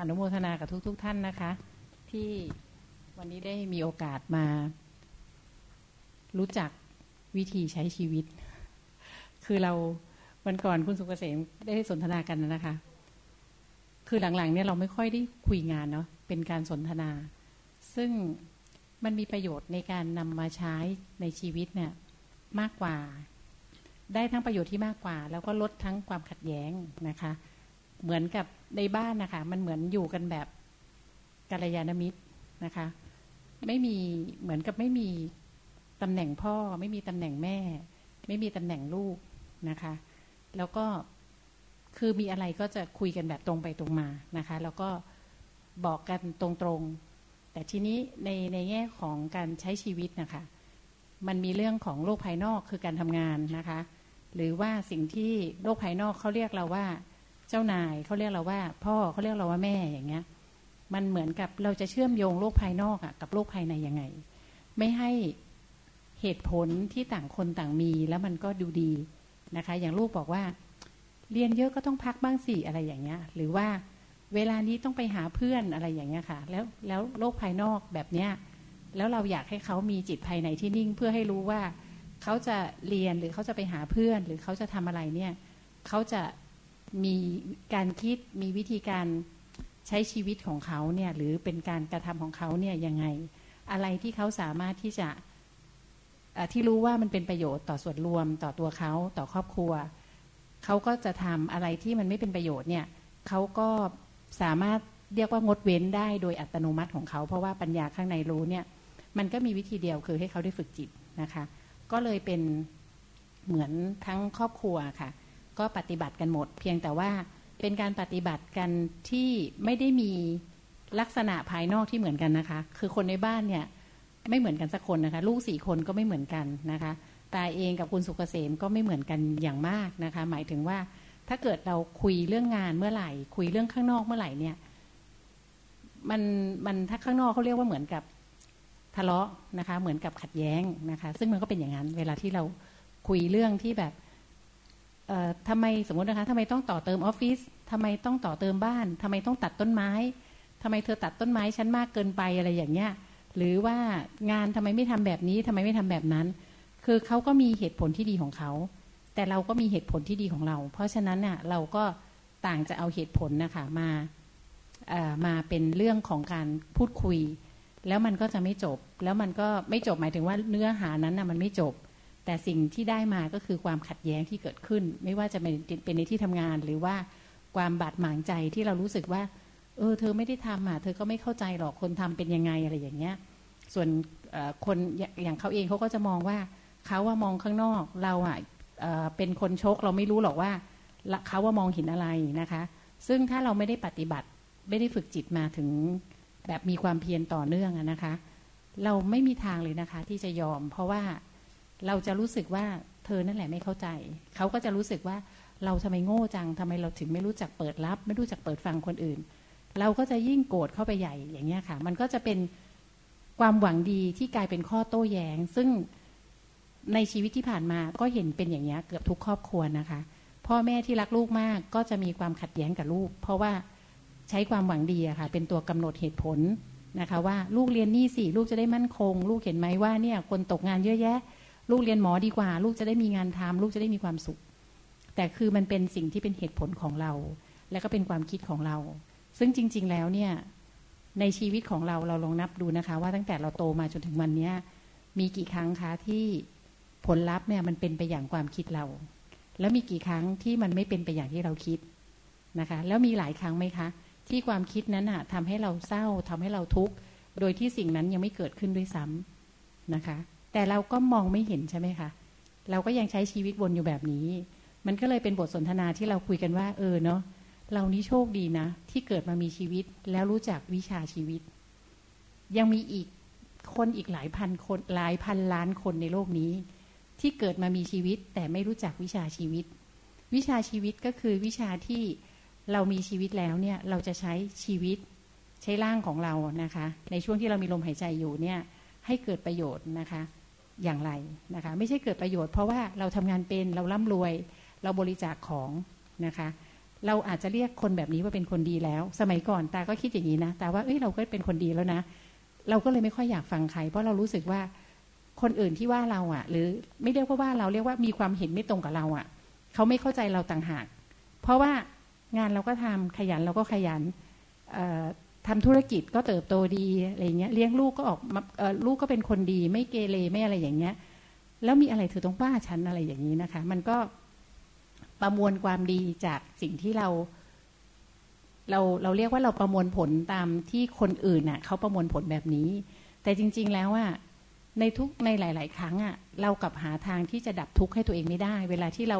อนุโมทนากับทุกๆทท่านนะคะ ที่วันนี้ได้มีโอกาสมา รู้จักวิธีใช้ชีวิต คือเราวันก่อนคุณสุกเกษมได้สนทนากันนะคะ คือหลังๆเนี่ยเราไม่ค่อยได้คุยงานเนาะเป็นการสนทนา ซึ่งมันมีประโยชน์ในการนำมาใช้ในชีวิตเนี่ยมากกว่า ได้ทั้งประโยชน์ที่มากกว่า แล้วก็ลดทั้งความขัดแย้งนะคะ เหมือนกับ ในบ้านนะคะ มันเหมือนอยู่กันแบบกัลยาณมิตรนะคะ ไม่มีเหมือนกับไม่มีตำแหน่งพ่อ ไม่มีตำแหน่งแม่ ไม่มีตำแหน่งลูกนะคะ แล้วก็คือมีอะไรก็จะคุยกันแบบตรงไปตรงมานะคะ แล้วก็บอกกันตรงๆ แต่ทีนี้ในในแง่ของการใช้ชีวิตนะคะ มันมีเรื่องของโลกภายนอกคือการทำงานนะคะ หรือว่าสิ่งที่โลกภายนอกเขาเรียกเราว่า เจ้านายเขาเรียกเราว่า พ่อเขาเรียกเราว่าแม่อย่างเงี้ย มันเหมือนกับเราจะเชื่อมโยงโลกภายนอกอะกับโลกภายในยังไง ไม่ให้เหตุผลที่ต่างคนต่างมีแล้วมันก็ดูดีนะคะ อย่างลูกบอกว่า เรียนเยอะก็ต้องพักบ้างสิอะไรอย่างเงี้ย หรือว่าเวลานี้ต้องไปหาเพื่อนอะไรอย่างเงี้ยค่ะ แล้วแล้วโลกภายนอกแบบเนี้ยแล้วเราอยากให้เขามีจิตภายในที่นิ่งเพื่อให้รู้ว่าเขาจะเรียนหรือเขาจะไปหาเพื่อน หรือเขาจะทำอะไรเนี่ยเขาจะ มีการคิดมีวิธีการใช้ชีวิตของเขาเนี่ย หรือเป็นการกระทำของเขาเนี่ยยังไง อะไรที่เขาสามารถที่จะที่รู้ว่ามันเป็นประโยชน์ต่อส่วนรวมต่อตัวเขาต่อครอบครัว เขาก็จะทำอะไรที่มันไม่เป็นประโยชน์เนี่ยเขาก็สามารถเรียกว่างดเว้นได้โดยอัตโนมัติของเขา เพราะว่าปัญญาข้างในรู้เนี่ย มันก็มีวิธีเดียวคือให้เขาได้ฝึกจิตนะคะ ก็เลยเป็นเหมือนทั้งครอบครัวค่ะ ก็ปฏิบัติกันหมด เพียงแต่ว่าเป็นการปฏิบัติกันที่ไม่ได้มีลักษณะภายนอกที่เหมือนกันนะคะ คือคนในบ้านเนี่ยไม่เหมือนกันสักคนนะคะ ลูกสี่คนก็ไม่เหมือนกันนะคะ ตาเองกับคุณสุกเกษมก็ไม่เหมือนกันอย่างมากนะคะ หมายถึงว่าถ้าเกิดเราคุยเรื่องงานเมื่อไหร่ คุยเรื่องข้างนอกเมื่อไหร่เนี่ย มันมันถ้าข้างนอกเขาเรียกว่าเหมือนกับทะเลาะนะคะ เหมือนกับขัดแย้งนะคะ ซึ่งมันก็เป็นอย่างนั้น เวลาที่เราคุยเรื่องที่แบบ ทำไมสมมตินะคะทำไมต้องต่อเติมออฟฟิศทำไมต้องต่อเติมบ้านทำไมต้องตัดต้นไม้ทำไมเธอตัดต้นไม้ฉันมากเกินไปอะไรอย่างเงี้ย หรือว่างานทำไมไม่ทำแบบนี้ทำไมไม่ทำแบบนั้น คือเขาก็มีเหตุผลที่ดีของเขา แต่เราก็มีเหตุผลที่ดีของเรา เพราะฉะนั้นน่ะเราก็ต่างจะเอาเหตุผลนะคะมามาเป็นเรื่องของการพูดคุย แล้วมันก็จะไม่จบ แล้วมันก็ไม่จบหมายถึงว่าเนื้อหานั้นนะมันไม่จบ แต่สิ่งที่ได้มาก็คือความขัดแย้งที่เกิดขึ้น ไม่ว่าจะเป็นในที่ทำงานหรือว่าความบาดหมางใจที่เรารู้สึกว่า เออ เธอไม่ได้ทำอะเธอก็ไม่เข้าใจหรอกคนทำเป็นยังไงอะไรอย่างเงี้ย ส่วนคนอย่างเขาเองเขาก็จะมองว่าเขาว่ามองข้างนอกเราอะเป็นคนชกเราไม่รู้หรอกว่าเขาว่ามองเห็นอะไรนะคะ ซึ่งถ้าเราไม่ได้ปฏิบัติไม่ได้ฝึกจิตมาถึงแบบมีความเพียรต่อเนื่องนะคะ เราไม่มีทางเลยนะคะ ที่จะยอม เพราะว่า เราจะรู้สึกว่าเธอนั่นแหละไม่เข้าใจ เขาก็จะรู้สึกว่าเราทำไมโง่จังทำไมเราถึงไม่รู้จักเปิดรับ ไม่รู้จักเปิดฟังคนอื่น เราก็จะยิ่งโกรธเข้าไปใหญ่อย่างเงี้ยค่ะ มันก็จะเป็นความหวังดีที่กลายเป็นข้อโต้แยง้ง ซึ่งในชีวิตที่ผ่านมาก็เห็นเป็นอย่างเงี้ยเกือบทุกครอบครัวนะคะ พ่อแม่ที่รักลูกมากก็จะมีความขัดแย้งกับลูก เพราะว่าใช้ความหวังดีอะค่ะ เป็นตัวกำหนดเหตุผลนะคะ ว่าลูกเรียนนี่สิลูกจะได้มั่นคง ลูกเห็นไหมว่าเนี่ยคนตกงานเยอะแยะ ลูกเรียนหมอดีกว่า ลูกจะได้มีงานทำลูกจะได้มีความสุข แต่คือมันเป็นสิ่งที่เป็นเหตุผลของเรา และก็เป็นความคิดของเรา ซึ่งจริง ๆ แล้วเนี่ยในชีวิตของเราเราลองนับดูนะคะ ว่าตั้งแต่เราโตมาจนถึงวันนี้มีกี่ครั้งคะที่ผลลัพธ์เนี่ยมันเป็นไปอย่างความคิดเรา แล้วมีกี่ครั้งที่มันไม่เป็นไปอย่างที่เราคิดนะคะ แล้วมีหลายครั้งไหมคะ ที่ความคิดนั้นอะทำให้เราเศร้าทำให้เราทุกข์โดยที่สิ่งนั้นยังไม่เกิดขึ้นด้วยซ้ำนะคะ แต่เราก็มองไม่เห็นใช่ไหมคะเราก็ยังใช้ชีวิตวนอยู่แบบนี้ มันก็เลยเป็นบทสนทนาที่เราคุยกันว่า เออเนาะเรานี้โชคดีนะ ที่เกิดมามีชีวิตแล้วรู้จักวิชาชีวิต ยังมีอีกคนอีกหลายพันคนหลายพันล้านคนในโลกนี้ ที่เกิดมามีชีวิต แต่ไม่รู้จักวิชาชีวิต วิชาชีวิตก็คือวิชาที่เรามีชีวิตแล้วเนี่ยเราจะใช้ชีวิตใช้ร่างของเรานะคะ ในช่วงที่เรามีลมหายใจอยู่เนี่ยให้เกิดประโยชน์นะคะ อย่างไรนะคะ ไม่ใช่เกิดประโยชน์เพราะว่าเราทำงานเป็นเราร่ำรวย เราบริจาคของนะคะ เราอาจจะเรียกคนแบบนี้ว่าเป็นคนดีแล้ว สมัยก่อนตาก็คิดอย่างนี้นะแต่ว่าเอ้ยเราก็เป็นคนดีแล้วนะ เราก็เลยไม่ค่อยอยากฟังใคร เพราะเรารู้สึกว่าคนอื่นที่ว่าเราอะ่ะ หรือไม่เรียกว่าว่าเราเรียกว่ามีความเห็นไม่ตรงกับเราอะ่ะเขาไม่เข้าใจเราต่างหาก เพราะว่างานเราก็ทำขยันเราก็ขยัน ทำธุรกิจก็เติบโตดีอะไรเงี้ยเลี้ยงลูกก็ออกมาลูกก็เป็นคนดีไม่เกเรไม่อะไรอย่างเงี้ย แล้วมีอะไรถือต้องว่าฉันอะไรอย่างนี้นะคะ มันก็ประมวลความดีจากสิ่งที่เรา เราเราเรียกว่าเราประมวลผลตามที่คนอื่นน่ะเขาประมวลผลแบบนี้ แต่จริง ๆ แล้วว่าในทุกในหลาย ๆ ครั้งอะเรากลับหาทางที่จะดับทุกข์ให้ตัวเองไม่ได้ เวลาที่เรา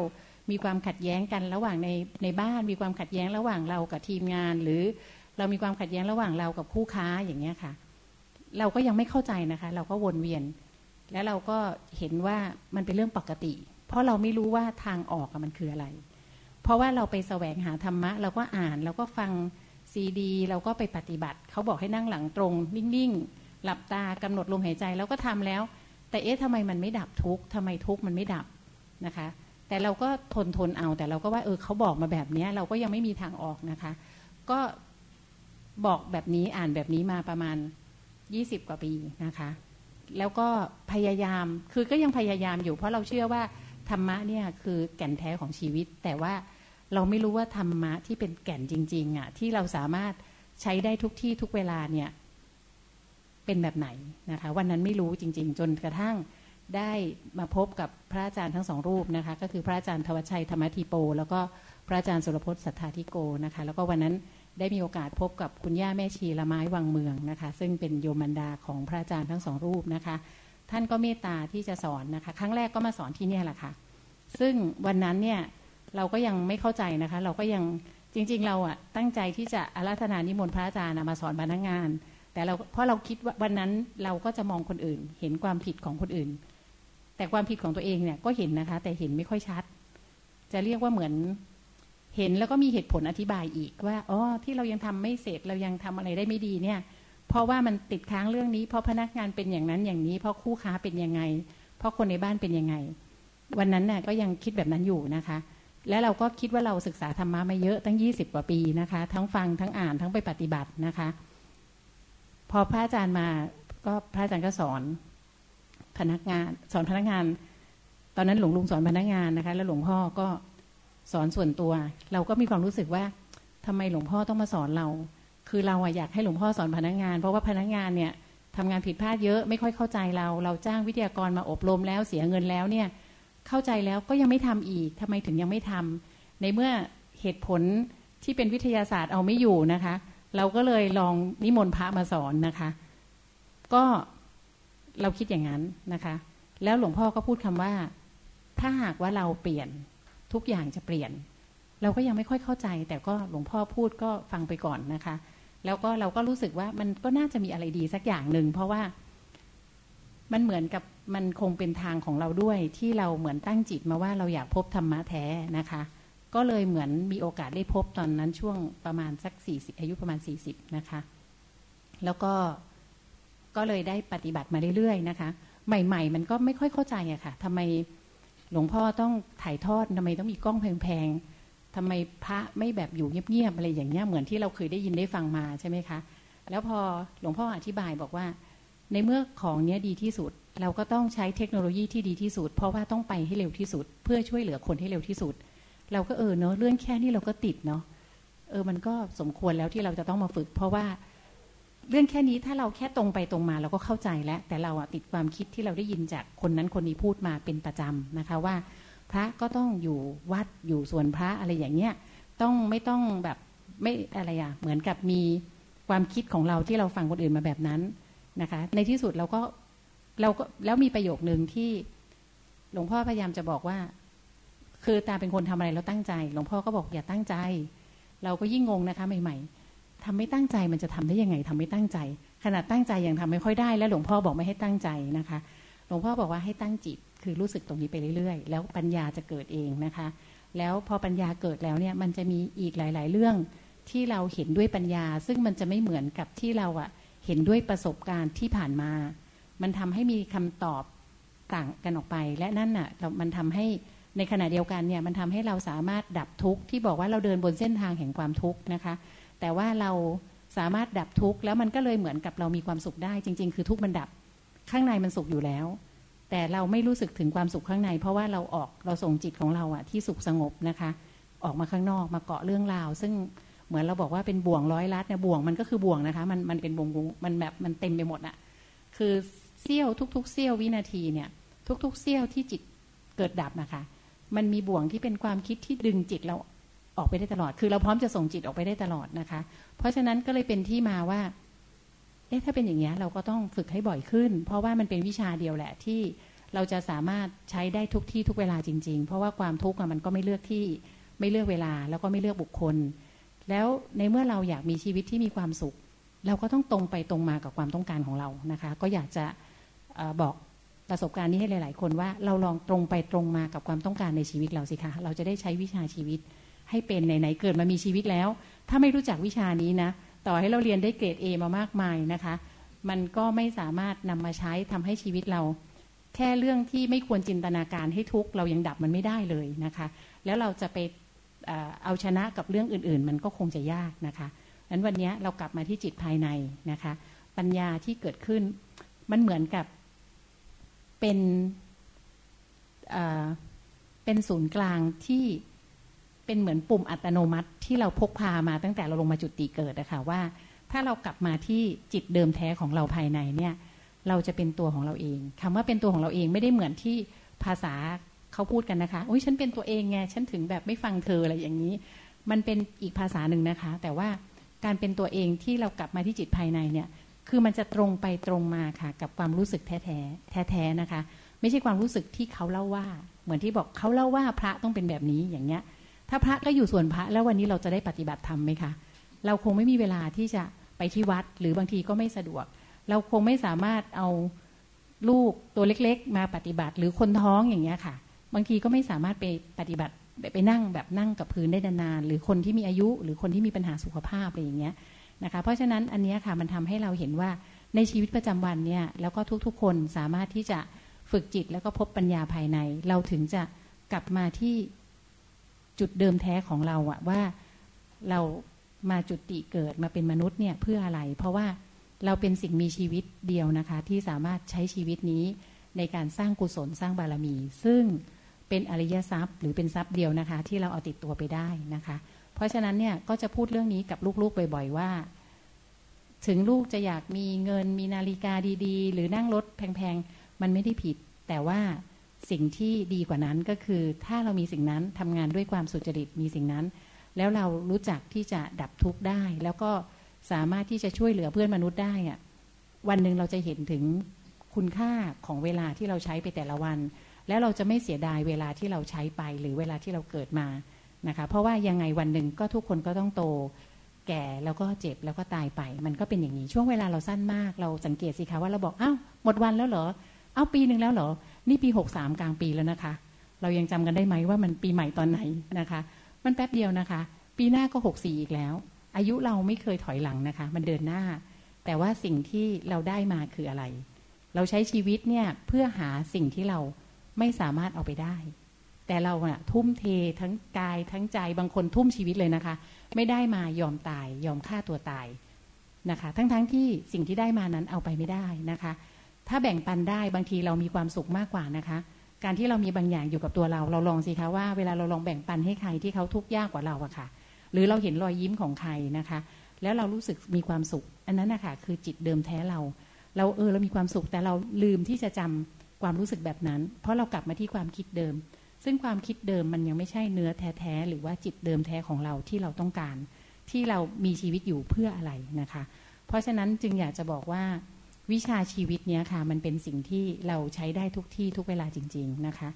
มีความขัดแย้งกันระหว่างในในบ้านมีความขัดแย้งระหว่างเรากับทีมงาน หรือ เรามีความขัดแย้งระหว่างเรากับคู่ค้าอย่างเงี้ยค่ะ เราก็ยังไม่เข้าใจนะคะ เราก็วนเวียน แล้วเราก็เห็นว่ามันเป็นเรื่องปกติ เพราะเราไม่รู้ว่าทางออกมันคืออะไร เพราะว่าเราไปแสวงหาธรรมะ เราก็อ่านเราก็ฟังซีดี เราก็ไปปฏิบัติ เขาบอกให้นั่งหลังตรง นิ่งๆหลับตากำหนดลมหายใจแล้วก็ทำแล้ว แต่เอ๊ะทำไมมันไม่ดับทุกข์ทำไมทุกข์มันไม่ดับนะคะ แต่เราก็ทนทนเอาแต่เราก็ว่าเออเขาบอกมาแบบนี้เราก็ยังไม่มีทางออกนะคะ ก็ บอกแบบนี้อ่านแบบนี้มาประมาณยี่สิบกว่าปีนะคะ แล้วก็พยายามคือก็ยังพยายามอยู่ เพราะเราเชื่อว่าธรรมะเนี่ยคือแก่นแท้ของชีวิต แต่ว่าเราไม่รู้ว่าธรรมะที่เป็นแก่นจริงๆอะที่เราสามารถใช้ได้ทุกที่ทุกเวลาเนี่ยเป็นแบบไหนนะคะ วันนั้นไม่รู้จริง ๆ จนกระทั่งได้มาพบกับพระอาจารย์ทั้งสองรูปนะคะ ก็คือพระอาจารย์ทวชัยธรรมธิโป แล้วก็พระอาจารย์สุรพจน์สัทธาธิโกนะคะ แล้วก็วันนั้น ได้มีโอกาสพบกับคุณย่าแม่ชีละไม้วังเมืองนะคะ ซึ่งเป็นโยมันดาของพระอาจารย์ทั้งสองรูปนะคะ ท่านก็เมตตาที่จะสอนนะคะ ครั้งแรกก็มาสอนที่นี่แหละค่ะ ซึ่งวันนั้นเนี่ยเราก็ยังไม่เข้าใจนะคะ เราก็ยังจริง ๆ เราอะตั้งใจที่จะอาราธนานิมนต์พระอาจารย์มาสอนพนักงาน แต่เราเพราะเราคิดว่าวันนั้นเราก็จะมองคนอื่น เห็นความผิดของคนอื่น แต่ความผิดของตัวเองเนี่ยก็เห็นนะคะ แต่เห็นไม่ค่อยชัด จะเรียกว่าเหมือน เห็นแล้วก็มีเหตุผลอธิบายอีกว่าอ๋อที่เรายังทำไม่เสร็จเรายังทำอะไรได้ไม่ดีเนี่ย เพราะว่ามันติดค้างเรื่องนี้ เพราะพนักงานเป็นอย่างนั้นอย่างนี้ เพราะคู่ค้าเป็นยังไง เพราะคนในบ้านเป็นยังไง วันนั้นน่ะก็ยังคิดแบบนั้นอยู่นะคะ แล้วเราก็คิดว่าเราศึกษาธรรมะมาเยอะตั้งยี่สิบกว่าปีนะคะ ทั้งฟังทั้งอ่านทั้งไปปฏิบัตินะคะ พอพระอาจารย์มาก็พระอาจารย์ก็สอนพนักงาน สอนพนักงาน ตอนนั้นหลวงลุงสอนพนักงานนะคะ แล้วหลวงพ่อก็ สอนส่วนตัว เราก็มีความรู้สึกว่าทำไมหลวงพ่อต้องมาสอนเรา คือเราอยากให้หลวงพ่อสอนพนักงาน เพราะว่าพนักงานเนี่ยทำงานผิดพลาดเยอะไม่ค่อยเข้าใจเรา เราจ้างวิทยากรมาอบรมแล้วเสียเงินแล้วเนี่ยเข้าใจแล้วก็ยังไม่ทำอีกทำไมถึงยังไม่ทำในเมื่อเหตุผลที่เป็นวิทยาศาสตร์เอาไม่อยู่นะคะ เราก็เลยลองนิมนต์พระมาสอนนะคะ ก็เราคิดอย่างนั้นนะคะ แล้วหลวงพ่อก็พูดคำว่า ถ้าหากว่าเราเปลี่ยน ทุกอย่างจะเปลี่ยน เราก็ยังไม่ค่อยเข้าใจ แต่ก็หลวงพ่อพูดก็ฟังไปก่อนนะคะ แล้วก็เราก็รู้สึกว่ามันก็น่าจะมีอะไรดีสักอย่างหนึ่งเพราะว่ามันเหมือนกับมันคงเป็นทางของเราด้วยที่เราเหมือนตั้งจิตมาว่าเราอยากพบธรรมะแท้นะคะ ก็เลยเหมือนมีโอกาสได้พบตอนนั้นช่วงประมาณสักสี่สิบอายุประมาณสี่สิบนะคะ แล้วก็ก็เลยได้ปฏิบัติมาเรื่อยๆนะคะ ใหม่ ๆ มันก็ไม่ค่อยเข้าใจอะค่ะทำไม หลวงพ่อต้องถ่ายทอดทำไมต้องมีกล้องแพงๆทำไมพระไม่แบบอยู่เงียบๆอะไรอย่างเงี้ยเหมือนที่เราเคยได้ยินได้ฟังมาใช่ไหมคะ แล้วพอหลวงพ่ออธิบายบอกว่า ในเมื่อของเนี้ยดีที่สุด เราก็ต้องใช้เทคโนโลยีที่ดีที่สุด เพราะว่าต้องไปให้เร็วที่สุด เพื่อช่วยเหลือคนให้เร็วที่สุด เราก็เออเนาะเรื่องแค่นี้เราก็ติดเนาะเออมันก็สมควรแล้วที่เราจะต้องมาฝึก เพราะว่า เรื่องแค่นี้ถ้าเราแค่ตรงไปตรงมาเราก็เข้าใจแล้ว แต่เราอะติดความคิดที่เราได้ยินจากคนนั้นคนนี้พูดมาเป็นประจำนะคะว่า พระก็ต้องอยู่วัดอยู่ส่วนพระอะไรอย่างเงี้ยต้องไม่ต้องแบบไม่อะไรอะเหมือนกับมีความคิดของเราที่เราฟังคนอื่นมาแบบนั้นนะคะ ในที่สุดเราก็เราก็แล้วมีประโยคหนึ่งที่หลวงพ่อพยายามจะบอกว่า คือตาเป็นคนทำอะไรแล้วตั้งใจ หลวงพ่อก็บอกอย่าตั้งใจ เราก็ยิ่งงงนะคะใหม่ๆ ทำไม่ตั้งใจมันจะทำได้ยังไงทำไม่ตั้งใจ ขนาดตั้งใจยังทำไม่ค่อยได้ แล้วหลวงพ่อบอกไม่ให้ตั้งใจนะคะ หลวงพ่อบอกว่าให้ตั้งจิตคือรู้สึกตรงนี้ไปเรื่อยๆ แล้วปัญญาจะเกิดเองนะคะ แล้วพอปัญญาเกิดแล้วเนี่ยมันจะมีอีกหลาย ๆ เรื่องที่เราเห็นด้วยปัญญา ซึ่งมันจะไม่เหมือนกับที่เราอะเห็นด้วยประสบการณ์ที่ผ่านมา มันทำให้มีคำตอบต่างกันออกไป และนั่นน่ะมันทำให้ในขณะเดียวกันเนี่ยมันทำให้เราสามารถดับทุกข์ที่บอกว่าเราเดินบนเส้นทางแห่งความทุกข์นะคะ แต่ว่าเราสามารถดับทุกข์แล้วมันก็เลยเหมือนกับเรามีความสุขได้ จริง ๆ คือทุกข์มันดับ ข้างในมันสุขอยู่แล้ว แต่เราไม่รู้สึกถึงความสุขข้างใน เพราะว่าเราออกเราส่งจิตของเราอะที่สุขสงบนะคะ ออกมาข้างนอกมาเกาะเรื่องราว ซึ่งเหมือนเราบอกว่าเป็นบ่วงร้อยลัดเนี่ยบ่วงมันก็คือบ่วงนะคะ มันมันเป็นบ่วงมันแบบมันเต็มไปหมดอะคือเสี้ยวทุก ๆเสี้ยววินาทีเนี่ย ทุก ๆเสี้ยวที่จิตเกิดดับนะคะ มันมีบ่วงที่เป็นความคิดที่ดึงจิตเรา ออกไปได้ตลอด คือเราพร้อมจะส่งจิตออกไปได้ตลอดนะคะ เพราะฉะนั้นก็เลยเป็นที่มาว่า เอ๊ะถ้าเป็นอย่างนี้เราก็ต้องฝึกให้บ่อยขึ้น เพราะว่ามันเป็นวิชาเดียวแหละที่เราจะสามารถใช้ได้ทุกที่ทุกเวลาจริง ๆ เพราะว่าความทุกข์มันก็ไม่เลือกที่ไม่เลือกเวลา แล้วก็ไม่เลือกบุคคล แล้วในเมื่อเราอยากมีชีวิตที่มีความสุข เราก็ต้องตรงไปตรงมากับความต้องการของเรานะคะ ก็อยากจะบอกประสบการณ์นี้ให้หลาย ๆ คนว่าเราลองตรงไปตรงมากับความต้องการในชีวิตเราสิคะ เราจะได้ใช้วิชาชีวิต ให้เป็นไหนๆเกิดมามีชีวิตแล้ว ถ้าไม่รู้จักวิชานี้นะ ต่อให้เราเรียนได้เกรด A มามากมายนะคะ มันก็ไม่สามารถนำมาใช้ทำให้ชีวิตเรา แค่เรื่องที่ไม่ควรจินตนาการให้ทุกเรายังดับมันไม่ได้เลยนะคะ แล้วเราจะไปเอาชนะกับเรื่องอื่น ๆ มันก็คงจะยากนะคะนั้นวันนี้เรากลับมาที่จิตภายในนะคะ ปัญญาที่เกิดขึ้นมันเหมือนกับเป็นเป็นศูนย์กลางที่ เป็นเหมือนปุ่มอัตโนมัติที่เราพกพามาตั้งแต่เราลงมาจุดตีเกิดนะคะว่า ถ้าเรากลับมาที่จิตเดิมแท้ของเราภายในเนี่ย เราจะเป็นตัวของเราเองคำว่าเป็นตัวของเราเองไม่ได้เหมือนที่ภาษาเขาพูดกันนะคะโอ้ยฉันเป็นตัวเองไงฉันถึงแบบไม่ฟังเธออะไรอย่างนี้ มันเป็นอีกภาษาหนึ่งนะคะ แต่ว่าการเป็นตัวเองที่เรากลับมาที่จิตภายในเนี่ย คือมันจะตรงไปตรงมาค่ะ กับความรู้สึกแท้แท้แท้แท้นะคะ ไม่ใช่ความรู้สึกที่เขาเล่าว่า เหมือนที่บอกเขาเล่าว่าพระต้องเป็นแบบนี้อย่างเงี้ย ถ้าพระก็อยู่ส่วนพระแล้ววันนี้เราจะได้ปฏิบัติธรรมไหมคะ เราคงไม่มีเวลาที่จะไปที่วัด หรือบางทีก็ไม่สะดวก เราคงไม่สามารถเอาลูกตัวเล็ก ๆ มาปฏิบัติ หรือคนท้องอย่างเงี้ยค่ะ บางทีก็ไม่สามารถไปปฏิบัติไปนั่งแบบนั่งกับพื้นได้นานๆหรือคนที่มีอายุ หรือคนที่มีปัญหาสุขภาพอะไรอย่างเงี้ยนะคะเพราะฉะนั้นอันนี้ค่ะมันทำให้เราเห็นว่าในชีวิตประจำวันเนี่ยแล้วก็ทุกๆ คนสามารถที่จะฝึกจิตแล้วก็พบปัญญาภายใน เราถึงจะกลับมาที่ จุดเดิมแท้ของเราอะว่าเรามาจุติเกิดมาเป็นมนุษย์เนี่ยเพื่ออะไร เพราะว่าเราเป็นสิ่งมีชีวิตเดียวนะคะ ที่สามารถใช้ชีวิตนี้ในการสร้างกุศลสร้างบารมี ซึ่งเป็นอริยทรัพย์ หรือเป็นทรัพย์เดียวนะคะ ที่เราเอาติดตัวไปได้นะคะ เพราะฉะนั้นเนี่ยก็จะพูดเรื่องนี้กับลูกๆบ่อยๆว่า ถึงลูกจะอยากมีเงินมีนาฬิกาดีๆ หรือนั่งรถแพงๆ มันไม่ได้ผิด แต่ว่า สิ่งที่ดีกว่านั้นก็คือ ถ้าเรามีสิ่งนั้นทำงานด้วยความสุจริตมีสิ่งนั้น แล้วเรารู้จักที่จะดับทุกข์ได้ แล้วก็สามารถที่จะช่วยเหลือเพื่อนมนุษย์ได้อะวันหนึ่งเราจะเห็นถึงคุณค่าของเวลาที่เราใช้ไปแต่ละวัน แล้วเราจะไม่เสียดายเวลาที่เราใช้ไปหรือเวลาที่เราเกิดมานะคะ เพราะว่ายังไงวันหนึ่งก็ทุกคนก็ต้องโต แก่แล้วก็เจ็บแล้วก็ตายไป มันก็เป็นอย่างนี้ช่วงเวลาเราสั้นมาก เราสังเกตสิคะว่าเราบอกอ้าวหมดวันแล้วเหรออ้าวปีหนึ่งแล้วเหรอ นี่ปีหกสามกลางปีแล้วนะคะ เรายังจำกันได้ไหมว่ามันปีใหม่ตอนไหนนะคะ มันแป๊บเดียวนะคะ ปีหน้าก็หกสี่อีกแล้ว อายุเราไม่เคยถอยหลังนะคะ มันเดินหน้า แต่ว่าสิ่งที่เราได้มาคืออะไร เราใช้ชีวิตเนี่ยเพื่อหาสิ่งที่เราไม่สามารถเอาไปได้ แต่เราอะทุ่มเททั้งกายทั้งใจบางคนทุ่มชีวิตเลยนะคะ ไม่ได้มายอมตายยอมฆ่าตัวตายนะคะ ทั้งๆทที่สิ่งที่ได้มานั้นเอาไปไม่ได้นะคะ ถ้าแบ่งปันได้บางทีเรามีความสุขมากกว่านะคะ การที่เรามีบางอย่างอยู่กับตัวเรา เราลองสิคะว่าเวลาเราลองแบ่งปันให้ใครที่เขาทุกข์ยากกว่าเราอะค่ะ หรือเราเห็นรอยยิ้มของใครนะคะ แล้วเรารู้สึกมีความสุข อันนั้นนะคะคือจิตเดิมแท้เรา เราเออเรามีความสุขแต่เราลืมที่จะจำความรู้สึกแบบนั้น เพราะเรากลับมาที่ความคิดเดิม ซึ่งความคิดเดิมมันยังไม่ใช่เนื้อแท้ๆหรือว่าจิตเดิมแท้ของเราที่เราต้องการ ที่เรามีชีวิตอยู่เพื่ออะไรนะคะ เพราะฉะนั้นจึงอยากจะบอกว่า วิชาชีวิตเนี้ยค่ะ มันเป็นสิ่งที่เราใช้ได้ทุกที่ทุกเวลาจริง ๆนะคะ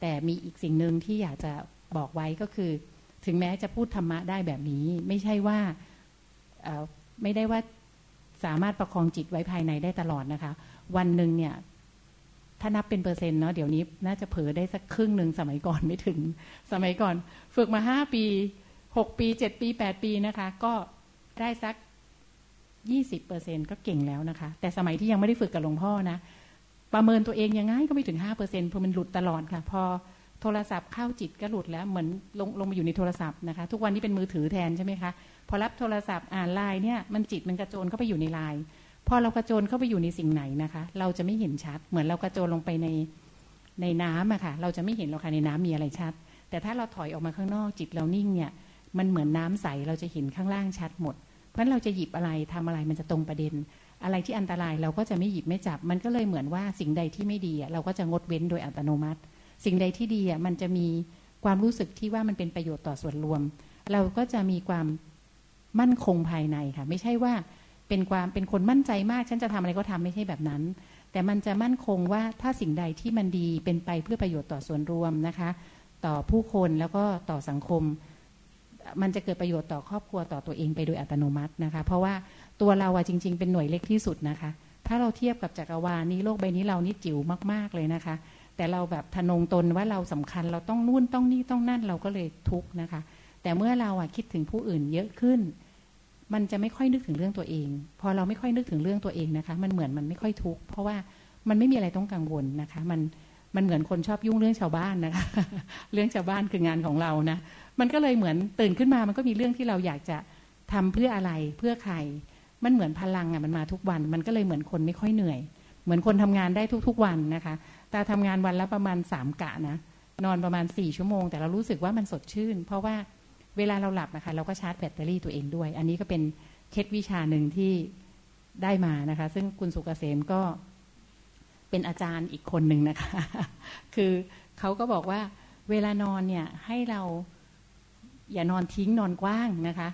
แต่มีอีกสิ่งหนึ่งที่อยากจะบอกไว้ก็คือ ถึงแม้จะพูดธรรมะได้แบบนี้ ไม่ใช่ว่าไม่ได้ว่าสามารถประคองจิตไว้ภายในได้ตลอดนะคะ วันหนึ่งเนี่ย ถ้านับเป็นเปอร์เซ็นต์เนาะเดี๋ยวนี้น่าจะเผลอได้สักครึ่งหนึ่งสมัยก่อนไม่ถึง สมัยก่อน ฝึกมาห้าปีหกปีเจ็ดปีแปดปีนะคะ ก็ได้สัก ยี่สิบเปอร์เซ็นก็เก่งแล้วนะคะ แต่สมัยที่ยังไม่ได้ฝึกกับหลวงพ่อนะ ประเมินตัวเองยังไงก็ไม่ถึงห้าเปอร์เซ็นเพราะมันหลุดตลอดค่ะ พอโทรศัพท์เข้าจิตก็หลุดแล้วเหมือนลงลงมาอยู่ในโทรศัพท์นะคะ ทุกวันนี้เป็นมือถือแทนใช่ไหมคะพอรับโทรศัพท์อ่านไลน์เนี่ยมันจิตมันกระโจนเข้าไปอยู่ในไลน์พอเรากระโจนเข้าไปอยู่ในสิ่งไหนนะคะ เราจะไม่เห็นชัด เหมือนเรากระโจนลงไปในในน้ำอะค่ะ เราจะไม่เห็นหรอกค่ะในน้ำมีอะไรชัด แต่ถ้าเราถอยออกมาข้างนอกจิตเรานิ่งเนี่ย มันเหมือนน้าใสเราจะเห็นข้างล่างชัดหมด ราะฉะนั้นเราจะหยิบอะไรทำอะไรมันจะตรงประเด็น อะไรที่อันตรายเราก็จะไม่หยิบไม่จับ มันก็เลยเหมือนว่าสิ่งใดที่ไม่ดีเราก็จะงดเว้นโดยอัตโนมัติ สิ่งใดที่ดีมันจะมีความรู้สึกที่ว่ามันเป็นประโยชน์ต่อส่วนรวม เราก็จะมีความมั่นคงภายในค่ะ ไม่ใช่ว่าเป็นความเป็นคนมั่นใจมาก ฉันจะทำอะไรก็ทำไม่ใช่แบบนั้น แต่มันจะมั่นคงว่าถ้าสิ่งใดที่มันดีเป็นไปเพื่อประโยชน์ต่อส่วนรวมนะคะ ต่อผู้คนแล้วก็ต่อสังคม มันจะเกิดประโยชน์ต่อครอบครัวต่อตัวเองไปโดยอัตโนมัตินะคะ เพราะว่าตัวเราอะจริง ๆ เป็นหน่วยเล็กที่สุดนะคะ ถ้าเราเทียบกับจักรวาลนี้โลกใบนี้เรานี่จิ๋วมากๆเลยนะคะ แต่เราแบบทะนงตนว่าเราสำคัญเราต้องนู่นต้องนี่ต้องนั่นเราก็เลยทุกข์นะคะ แต่เมื่อเราอะคิดถึงผู้อื่นเยอะขึ้น มันจะไม่ค่อยนึกถึงเรื่องตัวเอง พอเราไม่ค่อยนึกถึงเรื่องตัวเองนะคะ มันเหมือนมันไม่ค่อยทุกข์เพราะว่ามันไม่มีอะไรต้องกังวลนะคะ มัน มันเหมือนคนชอบยุ่งเรื่องชาวบ้านนะคะ เรื่องชาวบ้านคืองานของเรานะ มันก็เลยเหมือนตื่นขึ้นมามันก็มีเรื่องที่เราอยากจะทำเพื่ออะไรเพื่อใคร มันเหมือนพลังอะมันมาทุกวัน มันก็เลยเหมือนคนไม่ค่อยเหนื่อย เหมือนคนทำงานได้ทุกๆวันนะคะแต่ทำงานวันละประมาณสามกะนะนอนประมาณสี่ชั่วโมง แต่เรารู้สึกว่ามันสดชื่น เพราะว่าเวลาเราหลับนะคะเราก็ชาร์จแบตเตอรี่ตัวเองด้วย อันนี้ก็เป็นเคล็ดวิชาหนึ่งที่ได้มานะคะ ซึ่งคุณสุกเกษมก็ เป็นอาจารย์อีกคนหนึ่งนะคะ คือเขาก็บอกว่าเวลานอนเนี่ยให้เราอย่านอนทิ้งนอนกว้างนะคะ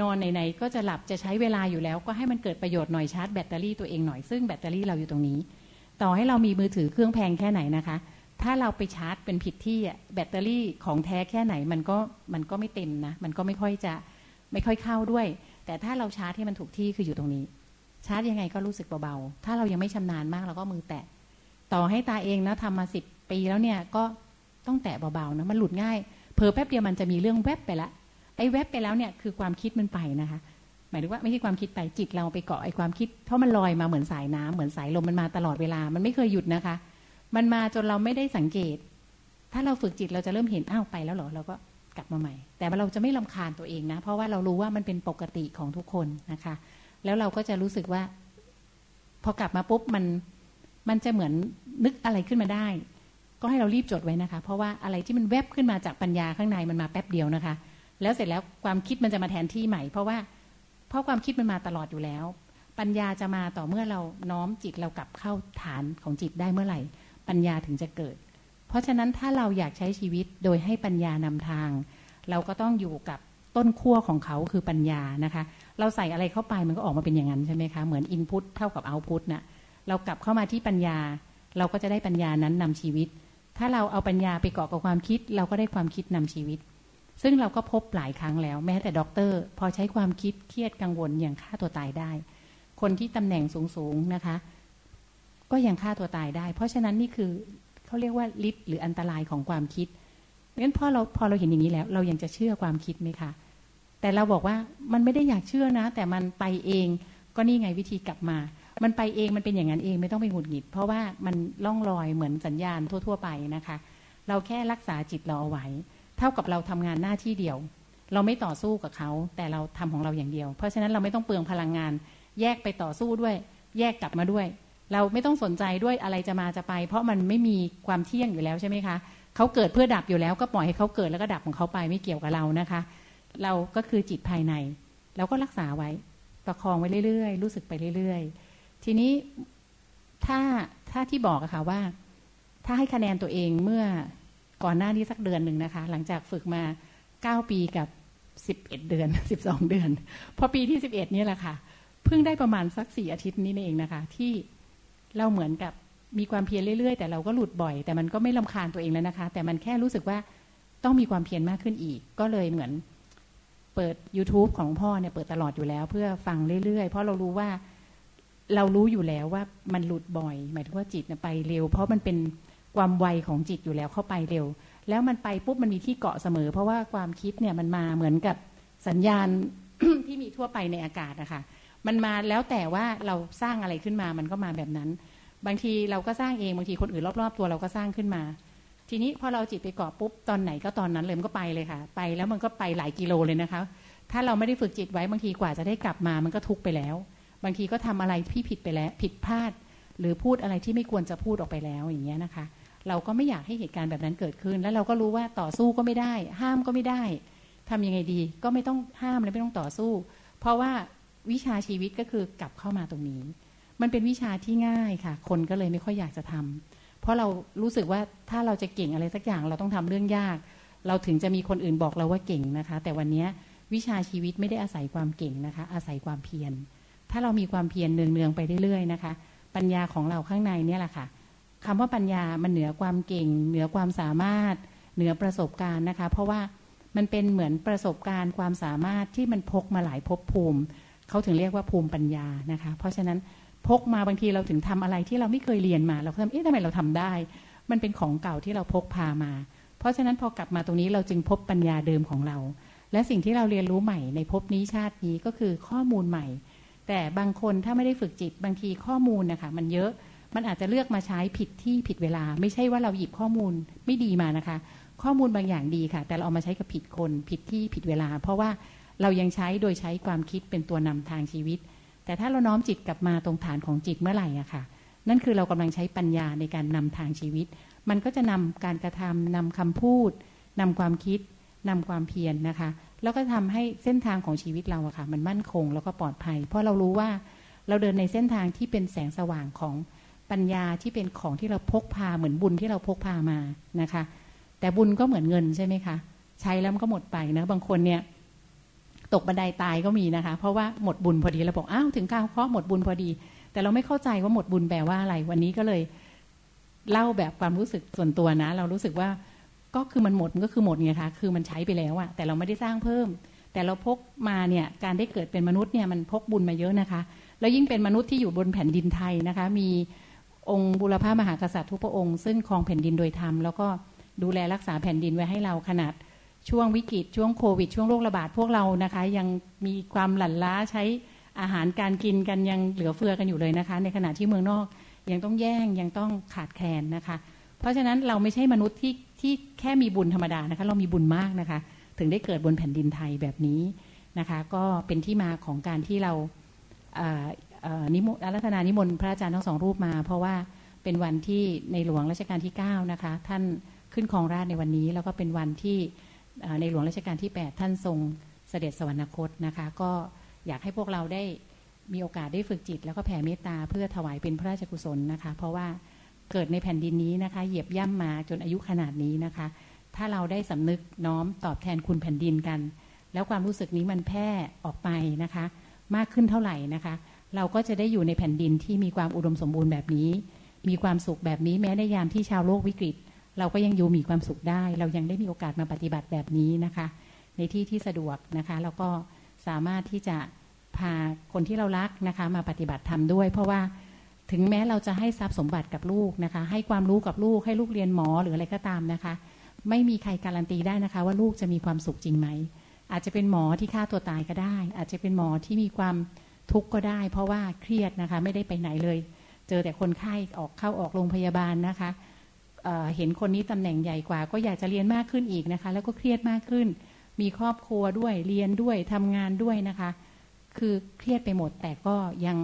นอนไหนๆก็จะหลับจะใช้เวลาอยู่แล้ว ก็ให้มันเกิดประโยชน์หน่อยชาร์จแบตเตอรี่ตัวเองหน่อยซึ่งแบตเตอรี่เราอยู่ตรงนี้ ต่อให้เรามีมือถือเครื่องแพงแค่ไหนนะคะ ถ้าเราไปชาร์จเป็นผิดที่แบตเตอรี่ของแท้แค่ไหนมันก็มันก็ไม่เต็มนะมันก็ไม่ค่อยจะไม่ค่อยเข้าด้วย แต่ถ้าเราชาร์จให้มันถูกที่คืออยู่ตรงนี้ ชาร์จยังไงก็รู้สึกเบาๆถ้าเรายังไม่ชำนาญมากเราก็มือแตะ ต่อให้ตาเองนะทำมาสิบปีแล้วเนี่ยก็ต้องแตะเบาๆนะมันหลุดง่ายเพอแป๊บเดียวมันจะมีเรื่องแวบไปละไอ้แวบไปแล้วเนี่ยคือความคิดมันไปนะคะ หมายถึงว่าไม่ใช่ความคิดไปจิตเราไปเกาะไอ้ความคิด เพราะมันลอยมาเหมือนสายน้ำเหมือนสายลมมันมาตลอดเวลามันไม่เคยหยุดนะคะ มันมาจนเราไม่ได้สังเกต ถ้าเราฝึกจิตเราจะเริ่มเห็นอ้าวไปแล้วเหรอเราก็กลับมาใหม่ แต่เราจะไม่ลำคาญตัวเองนะ เพราะว่าเรารู้ว่ามันเป็นปกติของทุกคนนะคะ แล้วเราก็จะรู้สึกว่า พอกลับมาปุ๊บมัน มันจะเหมือนนึกอะไรขึ้นมาได้ ก็ให้เรารีบจดไว้นะคะ เพราะว่าอะไรที่มันแวบขึ้นมาจากปัญญาข้างในมันมาแป๊บเดียวนะคะ แล้วเสร็จแล้วความคิดมันจะมาแทนที่ใหม่ เพราะว่าเพราะความคิดมันมาตลอดอยู่แล้ว ปัญญาจะมาต่อเมื่อเราน้อมจิตเรากลับเข้าฐานของจิตได้เมื่อไหร่ ปัญญาถึงจะเกิด เพราะฉะนั้นถ้าเราอยากใช้ชีวิตโดยให้ปัญญานำทาง เราก็ต้องอยู่กับต้นขั้วของเขาคือปัญญานะคะ เราใส่อะไรเข้าไปมันก็ออกมาเป็นอย่างนั้นใช่ไหมคะ เหมือน input เท่ากับ output น่ะ เรากลับเข้ามาที่ปัญญา เราก็จะได้ปัญญานั้นนำชีวิต ถ้าเราเอาปัญญาไปเกาะกับความคิด เราก็ได้ความคิดนำชีวิต ซึ่งเราก็พบหลายครั้งแล้ว แม้แต่ด็อกเตอร์พอใช้ความคิดเครียดกังวลอย่างฆ่าตัวตายได้ คนที่ตำแหน่งสูงๆนะคะ ก็ยังฆ่าตัวตายได้ เพราะฉะนั้นนี่คือเขาเรียกว่าฤทธิ์หรืออันตรายของความคิดงั้นพอเราพอเราเห็นอย่างนี้แล้ว เรายังจะเชื่อความคิดไหมคะแต่เราบอกว่ามันไม่ได้อยากเชื่อนะ แต่มันไปเองก็นี่ไงวิธีกลับมา มันไปเองมันเป็นอย่างนั้นเองไม่ต้องไปหงุดหงิด เพราะว่ามันล่องลอยเหมือนสัญญาณทั่ว ๆ ไปนะคะ เราแค่รักษาจิตเราเอาไว้ เท่ากับเราทำงานหน้าที่เดียว เราไม่ต่อสู้กับเขา แต่เราทำของเราอย่างเดียว เพราะฉะนั้นเราไม่ต้องเปลืองพลังงาน แยกไปต่อสู้ด้วย แยกกลับมาด้วย เราไม่ต้องสนใจด้วยอะไรจะมาจะไป เพราะมันไม่มีความเที่ยงอยู่แล้วใช่ไหมคะเขาเกิดเพื่อดับอยู่แล้วก็ปล่อยให้เขาเกิดแล้วก็ดับของเขาไปไม่เกี่ยวกับเรานะคะ เราก็คือจิตภายในเราก็รักษาไว้ประคองไว้เรื่อยๆ รู้สึกไปเรื่อยๆ ทีนี้ถ้าถ้าที่บอกอะค่ะว่า ถ้าให้คะแนนตัวเองเมื่อก่อนหน้านี้สักเดือนหนึ่งนะคะ หลังจากฝึกมาเก้าปีกับสิบเอ็ดเดือนสิบสองเดือน พอปีที่สิบเอ็ดนี่แหละค่ะ เพิ่งได้ประมาณสักสี่อาทิตย์นี้เองนะคะ ที่เราเหมือนกับมีความเพียรเรื่อยๆ แต่เราก็หลุดบ่อย แต่มันก็ไม่ลาคาญตัวเองแล้วนะคะ แต่มันแค่รู้สึกว่าต้องมีความเพียรมากขึ้นอีก ก็เลยเหมือนเปิด YouTube ของพ่อเนี่ยเปิดตลอดอยู่แล้ว เพื่อฟังเรื่อยๆ เพราะเรารู้ว่า เรารู้อยู่แล้วว่ามันหลุดบ่อย หมายถึงว่าจิตไปเร็ว เพราะมันเป็นความไวของจิตอยู่แล้วเข้าไปเร็ว แล้วมันไปปุ๊บมันมีที่เกาะเสมอ เพราะว่าความคิดเนี่ยมันมาเหมือนกับสัญญาณที่มีทั่วไปในอากาศนะคะมันมาแล้วแต่ว่าเราสร้างอะไรขึ้นมามันก็มาแบบนั้น บางทีเราก็สร้างเองบางทีคนอื่นรอบๆ ตัวเราก็สร้างขึ้นมา ทีทีนี้พอเราจิตไปเกาะปุ๊บตอนไหนก็ตอนนั้นเลยมันก็ไปเลยค่ะ ไปแล้วมันก็ไปหลายกิโลเลยนะคะ ถ้าเราไม่ได้ฝึกจิตไว้บางทีกว่าจะได้กลับมามันก็ทุกไปแล้ว บางทีก็ทำอะไรที่ผิดไปแล้ว ผิดพลาด หรือพูดอะไรที่ไม่ควรจะพูดออกไปแล้วอย่างเงี้ยนะคะ เราก็ไม่อยากให้เหตุการณ์แบบนั้นเกิดขึ้น แล้วเราก็รู้ว่าต่อสู้ก็ไม่ได้ ห้ามก็ไม่ได้ทำยังไงดี ก็ไม่ต้องห้ามและไม่ต้องต่อสู้ เพราะว่าวิชาชีวิตก็คือกลับเข้ามาตรงนี้ มันเป็นวิชาที่ง่ายค่ะ คนก็เลยไม่ค่อยอยากจะทำเพราะเรารู้สึกว่าถ้าเราจะเก่งอะไรสักอย่างเราต้องทำเรื่องยาก เราถึงจะมีคนอื่นบอกเราว่าเก่งนะคะ แต่วันนี้วิชาชีวิตไม่ได้อาศัยความเก่งนะคะ อาศัยความเพียร ถ้าเรามีความเพียรเนืองๆไปเรื่อยๆนะคะ ปัญญาของเราข้างในเนี่ยแหละค่ะคำว่าปัญญามันเหนือความเก่ง เหนือความสามารถ เหนือประสบการณ์นะคะ เพราะว่ามันเป็นเหมือนประสบการณ์ความสามารถที่มันพกมาหลายภพภูมิเขาถึงเรียกว่าภูมิปัญญานะคะ เพราะฉะนั้นพกมาบางทีเราถึงทำอะไรที่เราไม่เคยเรียนมา เราก็ทำเอ๊ะทำไมเราทำได้ มันเป็นของเก่าที่เราพกพามา เพราะฉะนั้นพอกลับมาตรงนี้เราจึงพบปัญญาเดิมของเรา และสิ่งที่เราเรียนรู้ใหม่ในภพนี้ชาตินี้ก็คือข้อมูลใหม่ แต่บางคนถ้าไม่ได้ฝึกจิตบางทีข้อมูลนะคะมันเยอะมันอาจจะเลือกมาใช้ผิดที่ผิดเวลา ไม่ใช่ว่าเราหยิบข้อมูลไม่ดีมานะคะ ข้อมูลบางอย่างดีค่ะ แต่เราเอามาใช้กับผิดคนผิดที่ผิดเวลา เพราะว่าเรายังใช้โดยใช้ความคิดเป็นตัวนำทางชีวิต แต่ถ้าเราน้อมจิตกลับมาตรงฐานของจิตเมื่อไหร่อะค่ะ นั่นคือเรากำลังใช้ปัญญาในการนำทางชีวิต มันก็จะนำการกระทำนำคำพูดนำความคิดนำความเพียรนนะคะ แล้วก็ทำให้เส้นทางของชีวิตเราอะค่ะ มันมั่นคงแล้วก็ปลอดภัย เพราะเรารู้ว่าเราเดินในเส้นทางที่เป็นแสงสว่างของปัญญาที่เป็นของที่เราพกพาเหมือนบุญที่เราพกพามานะคะ แต่บุญก็เหมือนเงินใช่ไหมคะใช้แล้วมันก็หมดไปนะบางคนเนี่ย ตกบันไดาตายก็มีนะคะ เพราะว่าหมดบุญพอดีเราบอกอ้าวถึงข้าวเคาะหมดบุญพอดี แต่เราไม่เข้าใจว่าหมดบุญแปลว่าอะไร วันนี้ก็เลยเล่าแบบความรู้สึกส่วนตัวนะ เรารู้สึกว่า ก็คือมันหมดมันก็คือหมดไงคะคือมันใช้ไปแล้วอะแต่เราไม่ได้สร้างเพิ่ม แต่เราพกมาเนี่ยการได้เกิดเป็นมนุษย์เนี่ยมันพกบุญมาเยอะนะคะ แล้วยิ่งเป็นมนุษย์ที่อยู่บนแผ่นดินไทยนะคะ มีองค์บุรพามหากษัตริย์ทุกพระองค์ซึ่งครองแผ่นดินโดยธรรมแล้วก็ดูแลรักษาแผ่นดินไว้ให้เราขนาดช่วงวิกฤตช่วงโควิด ช่วงโรคระบาดพวกเรานะคะ ยังมีความหลั่นล้าใช้อาหารการกินกันยังเหลือเฟือกันอยู่เลยนะคะ ในขณะที่เมืองนอกยังต้องแย่งยังต้องขาดแคลนนะคะ เพราะฉะนั้นเราไม่ใช่มนุษย์ที่ ที่แค่มีบุญธรรมดานะคะ เรามีบุญมากนะคะ ถึงได้เกิดบนแผ่นดินไทยแบบนี้นะคะ ก็เป็นที่มาของการที่เรานิมนต์อารัธนานิมนต์พระอาจารย์ทั้งสองรูปมา เพราะว่าเป็นวันที่ในหลวงรัชกาลที่9นะคะ ท่านขึ้นครองราชในวันนี้ แล้วก็เป็นวันที่ในหลวงรัชกาลที่ 8 ท่านทรงเสด็จสวรรคตนะคะ ก็อยากให้พวกเราได้มีโอกาสได้ฝึกจิต แล้วก็แผ่เมตตาเพื่อถวายเป็นพระราชกุศลนะคะ เพราะว่า เกิดในแผ่นดินนี้นะคะ เหยียบย่ำมาจนอายุขนาดนี้นะคะ ถ้าเราได้สำนึกน้อมตอบแทนคุณแผ่นดินกัน แล้วความรู้สึกนี้มันแพร่ออกไปนะคะ มากขึ้นเท่าไหร่นะคะ เราก็จะได้อยู่ในแผ่นดินที่มีความอุดมสมบูรณ์แบบนี้ มีความสุขแบบนี้แม้ในยามที่ชาวโลกวิกฤต เราก็ยังอยู่มีความสุขได้ เรายังได้มีโอกาสมาปฏิบัติแบบนี้นะคะ ในที่ที่สะดวกนะคะแล้วก็สามารถที่จะพาคนที่เรารักนะคะ มาปฏิบัติธรรมด้วย เพราะว่า ถึงแม้เราจะให้ทรัพย์สมบัติกับลูกนะคะ ให้ความรู้กับลูกให้ลูกเรียนหมอหรืออะไรก็ตามนะคะ ไม่มีใครการันตีได้นะคะ ว่าลูกจะมีความสุขจริงไหม อาจจะเป็นหมอที่ฆ่าตัวตายก็ได้ อาจจะเป็นหมอที่มีความทุกข์ก็ได้ เพราะว่าเครียดนะคะ ไม่ได้ไปไหนเลย เจอแต่คนไข้ออกเข้าออกโรงพยาบาลนะคะเห็นคนนี้ตำแหน่งใหญ่กว่า ก็อยากจะเรียนมากขึ้นอีกนะคะ แล้วก็เครียดมากขึ้น มีครอบครัวด้วยเรียนด้วยทำงานด้วยนะคะ คือเครียดไปหมดแต่ก็ยัง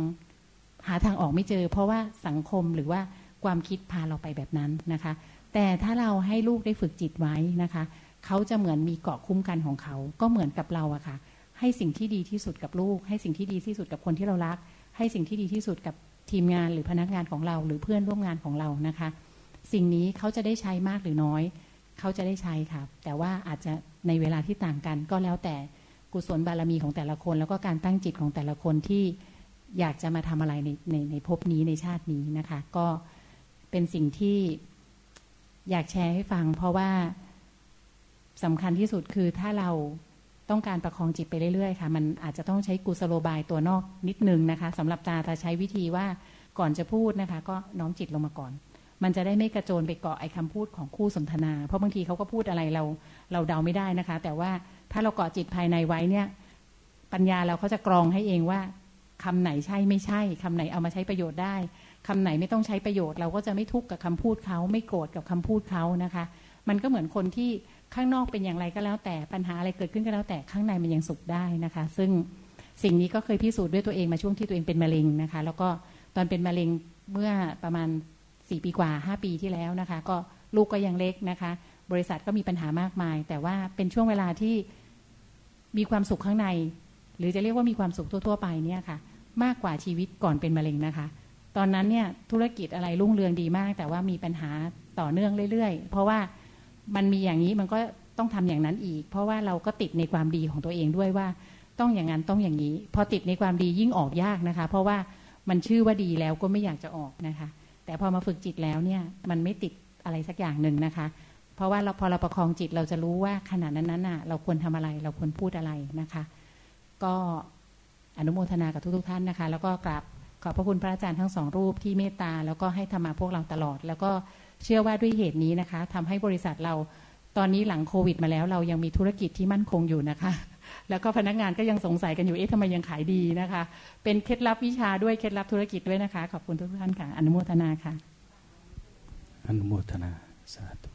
หาทางออกไม่เจอ เพราะว่าสังคมหรือว่าความคิดพาเราไปแบบนั้นนะคะ แต่ถ้าเราให้ลูกได้ฝึกจิตไว้นะคะ เขาจะเหมือนมีเกาะคุ้มกันของเขา ก็เหมือนกับเราอะคะ่ะ ให้สิ่งที่ดีที่สุดกับลูก ให้สิ่งที่ดีที่สุดกับคนที่เรารัก ให้สิ่งที่ดีที่สุดกับทีมงานหรือพนักงานของเรา หรือเพื่อนร่วมงานของเรานะคะ สิ่งนี้เขาจะได้ใช้มากหรือน้อย เขาจะได้ใช้ครับแต่ว่าอาจจะในเวลาที่ต่างกันก็แล้วแต่กุศลบารมีของแต่ละคน แล้วก็การตั้งจิตของแต่ละคนที่ อยากจะมาทำอะไรในในในภพนี้ในชาตินี้นะคะ ก็เป็นสิ่งที่อยากแชร์ให้ฟัง เพราะว่าสำคัญที่สุดคือถ้าเราต้องการประคองจิตไปเรื่อยๆค่ะ มันอาจจะต้องใช้กุศโลบายตัวนอกนิดนึงนะคะสำหรับตาตาใช้วิธีว่าก่อนจะพูดนะคะ ก็น้อมจิตลงมาก่อน มันจะได้ไม่กระโจนไปเกาะไอ้คาพูดของคู่สนทนา เพราะบางทีเขาก็พูดอะไรเราเราเดาไม่ได้นะคะ แต่ว่าถ้าเราเกาะจิตภายในไว้เนี่ย ปัญญาเราเขาจะกรองให้เองว่า คำไหนใช่ไม่ใช่คำไหนเอามาใช้ประโยชน์ได้คำไหนไม่ต้องใช้ประโยชน์ เราก็จะไม่ทุกข์กับคำพูดเขาไม่โกรธกับคำพูดเขานะคะ มันก็เหมือนคนที่ข้างนอกเป็นอย่างไรก็แล้วแต่ปัญหาอะไรเกิดขึ้นก็แล้วแต่ข้างในมันยังสุขได้นะคะ ซึ่งสิ่งนี้ก็เคยพิสูจน์ด้วยตัวเองมาช่วงที่ตัวเองเป็นมะเร็งนะคะ แล้วก็ตอนเป็นมะเร็งเมื่อประมาณสี่ปีกว่าห้าปีที่แล้วนะคะ ก็ลูกก็ยังเล็กนะคะ บริษัทก็มีปัญหามากมาย แต่ว่าเป็นช่วงเวลาที่มีความสุขข้างใน หรือจะเรียกว่ามีความสุขทั่ว ๆ ไปเนี่ยค่ะ มากกว่าชีวิตก่อนเป็นมะเร็งนะคะ ตอนนั้นเนี่ยธุรกิจอะไรรุ่งเรืองดีมาก แต่ว่ามีปัญหาต่อเนื่องเรื่อยๆ เพราะว่ามันมีอย่างนี้มันก็ต้องทำอย่างนั้นอีก เพราะว่าเราก็ติดในความดีของตัวเองด้วยว่า ต้องอย่างนั้นต้องอย่างนี้ พอติดในความดียิ่งออกยากนะคะ เพราะว่ามันชื่อว่าดีแล้วก็ไม่อยากจะออกนะคะ แต่พอมาฝึกจิตแล้วเนี่ยมันไม่ติดอะไรสักอย่างหนึ่งนะคะ เพราะว่าเราพอเราประคองจิตเราจะรู้ว่าขณะนั้นน่ะเราควรทำอะไรเราควรพูดอะไรนะคะ ก็ อนุโมทนากับทุกๆท่านนะคะ แล้วก็กราบขอบพระคุณพระอาจารย์ทั้งสองรูปที่เมตตา แล้วก็ให้ธรรมาพวกเราตลอด แล้วก็เชื่อว่าด้วยเหตุนี้นะคะทำให้บริษัทเราตอนนี้หลังโควิด มาแล้ว เรายังมีธุรกิจที่มั่นคงอยู่นะคะ แล้วก็พนักงานก็ยังสงสัยกันอยู่เอ๊ะทำไมยังขายดีนะคะ เป็นเคล็ดลับวิชาด้วยเคล็ดลับธุรกิจด้วยนะคะ ขอบคุณทุกท่านค่ะ อนุโมทนาค่ะ อนุโมทนาสาธุ